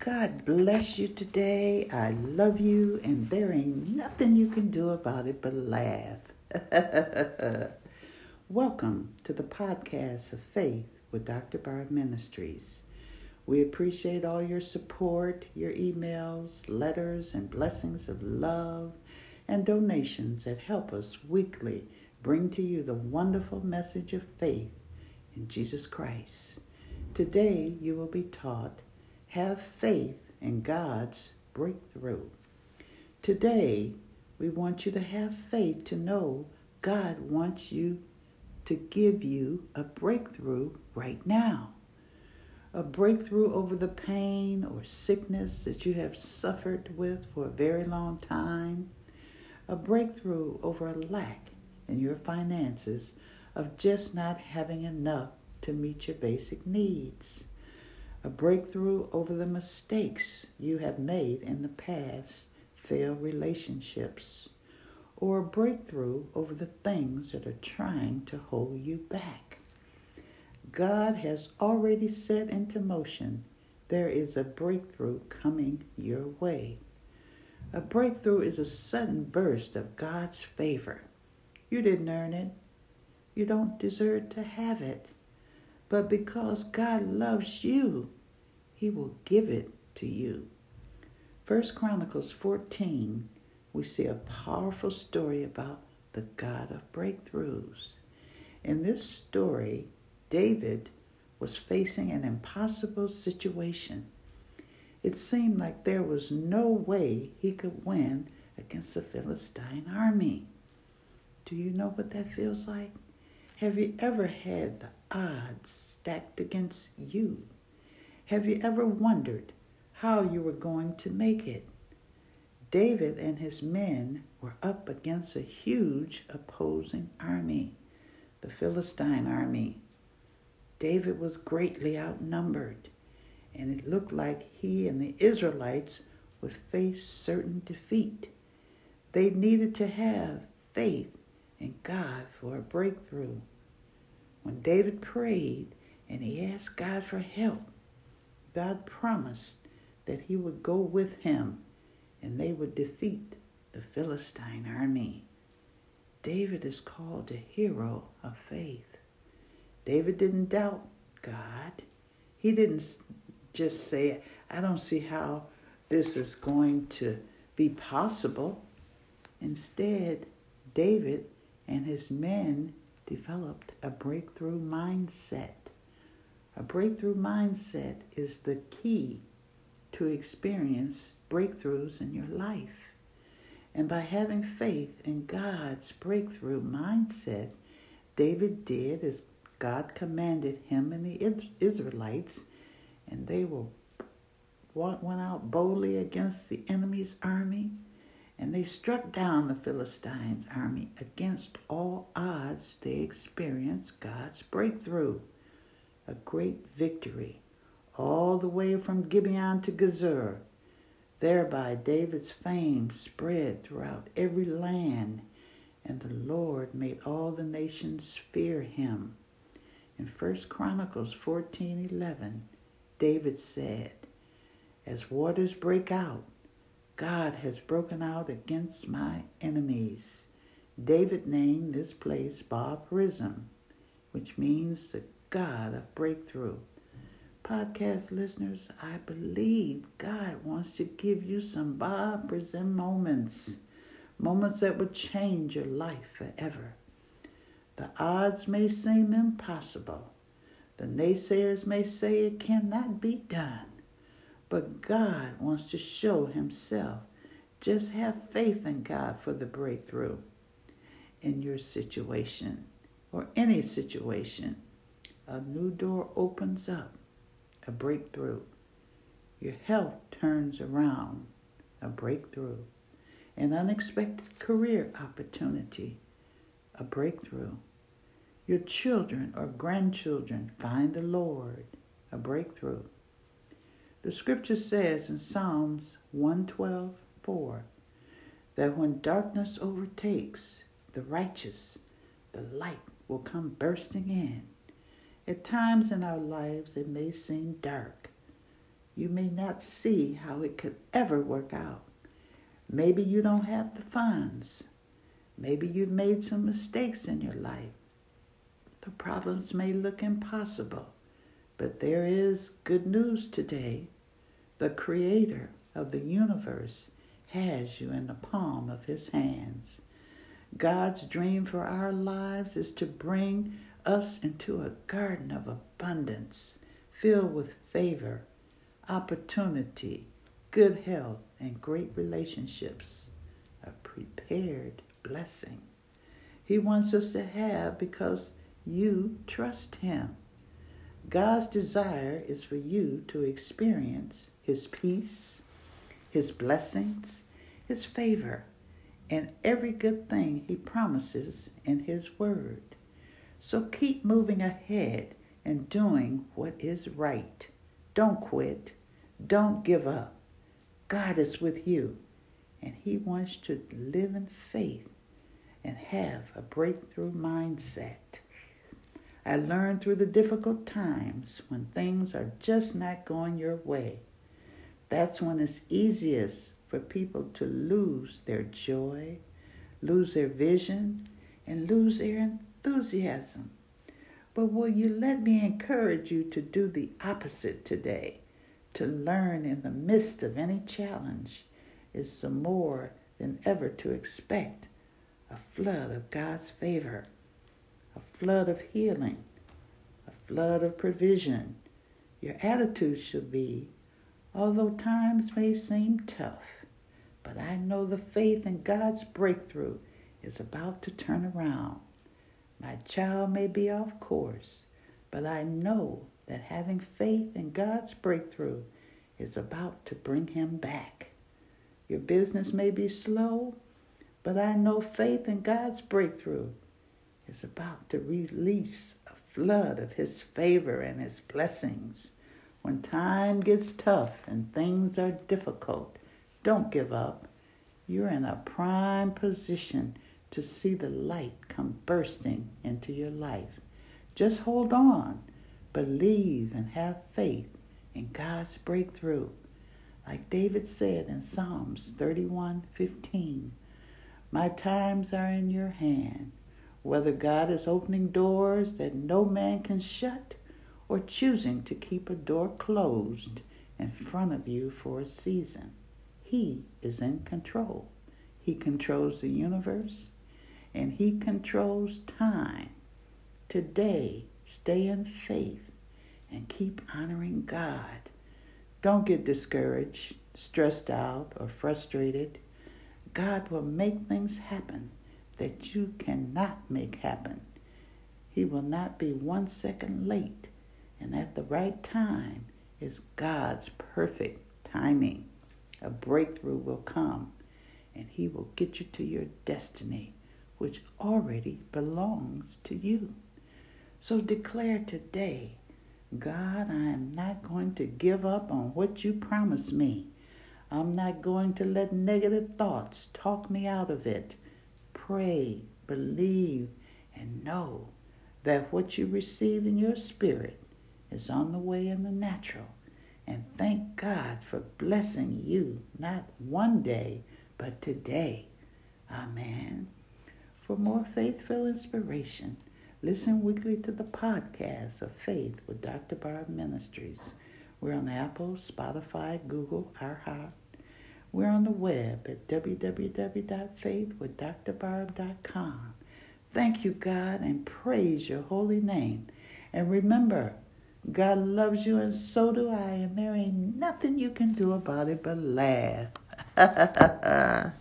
God bless you today. I love you, and there ain't nothing you can do about it but laugh. Welcome to the podcast of Faith with Dr. Barb Ministries. We appreciate all your support, your emails, letters, and blessings of love and donations that help us weekly bring to you the wonderful message of faith in Jesus Christ. Today you will be taught have faith in God's breakthrough. Today, we want you to have faith to know God wants you to give you a breakthrough right now. A breakthrough over the pain or sickness that you have suffered with for a very long time. A breakthrough over a lack in your finances of just not having enough to meet your basic needs a breakthrough over the mistakes you have made in the past, failed relationships, or a breakthrough over the things that are trying to hold you back. God has already set into motion. There is a breakthrough coming your way. A breakthrough is a sudden burst of God's favor. You didn't earn it. You don't deserve to have it. But because God loves you, he will give it to you. First Chronicles 14, we see a powerful story about the God of breakthroughs. In this story, David was facing an impossible situation. It seemed like there was no way he could win against the Philistine army. Do you know what that feels like? Have you ever had the odds stacked against you? Have you ever wondered how you were going to make it? David and his men were up against a huge opposing army, the Philistine army. David was greatly outnumbered, and it looked like he and the Israelites would face certain defeat. They needed to have faith in God for a breakthrough. When David prayed and he asked God for help, God promised that he would go with him and they would defeat the Philistine army. David is called a hero of faith. David didn't doubt God. He didn't just say, I don't see how this is going to be possible. Instead, David and his men developed a breakthrough mindset. A breakthrough mindset is the key to experience breakthroughs in your life. And by having faith in God's breakthrough mindset, David did as God commanded him and the Israelites, and they were went out boldly against the enemy's army, and they struck down the Philistines' army. Against all odds, they experienced God's breakthrough a great victory all the way from Gibeon to Gezer. Thereby David's fame spread throughout every land, and the Lord made all the nations fear him. In 1 Chronicles 14:11, David said, As waters break out, God has broken out against my enemies. David named this place Baal Perazim, which means the God of breakthrough. Podcast listeners, I believe God wants to give you some Baal Perazim moments, moments that would change your life forever. The odds may seem impossible. The naysayers may say it cannot be done. But God wants to show Himself. Just have faith in God for the breakthrough in your situation or any situation a new door opens up, a breakthrough. Your health turns around, a breakthrough. An unexpected career opportunity, a breakthrough. Your children or grandchildren find the Lord, a breakthrough. The scripture says in Psalms 112 4 that when darkness overtakes the righteous, the light will come bursting in. At times in our lives, it may seem dark. You may not see how it could ever work out. Maybe you don't have the funds. Maybe you've made some mistakes in your life. The problems may look impossible, but there is good news today. The Creator of the universe has you in the palm of His hands. God's dream for our lives is to bring us into a garden of abundance filled with favor, opportunity, good health, and great relationships. A prepared blessing. He wants us to have because you trust Him. God's desire is for you to experience His peace, His blessings, His favor, and every good thing He promises in His Word. So keep moving ahead and doing what is right. Don't quit. Don't give up. God is with you, and He wants to live in faith and have a breakthrough mindset. I learned through the difficult times when things are just not going your way. That's when it's easiest for people to lose their joy, lose their vision, and lose their enthusiasm. But will you let me encourage you to do the opposite today? To learn in the midst of any challenge is the more than ever to expect a flood of God's favor, flood of healing, a flood of provision. Your attitude should be, although times may seem tough, but I know the faith in God's breakthrough is about to turn around. My child may be off course, but I know that having faith in God's breakthrough is about to bring him back. Your business may be slow, but I know faith in God's breakthrough is about to release a flood of His favor and His blessings. When time gets tough and things are difficult, don't give up. You're in a prime position to see the light come bursting into your life. Just hold on, believe, and have faith in God's breakthrough. Like David said in Psalms 31 15, my times are in your hand. Whether God is opening doors that no man can shut or choosing to keep a door closed in front of you for a season, He is in control. He controls the universe and He controls time. Today, stay in faith and keep honoring God. Don't get discouraged, stressed out, or frustrated. God will make things happen that you cannot make happen. He will not be one second late, and at the right time is God's perfect timing. A breakthrough will come, and He will get you to your destiny, which already belongs to you. So declare today God, I am not going to give up on what you promised me. I'm not going to let negative thoughts talk me out of it. Pray, believe, and know that what you receive in your spirit is on the way in the natural. And thank God for blessing you not one day, but today. Amen. For more faithful inspiration, listen weekly to the podcast of Faith with Dr. Barb Ministries. We're on Apple, Spotify, Google, iHeart, we're on the web at www.faithwithdrbarb.com. Thank you, God, and praise your holy name. And remember, God loves you, and so do I, and there ain't nothing you can do about it but laugh.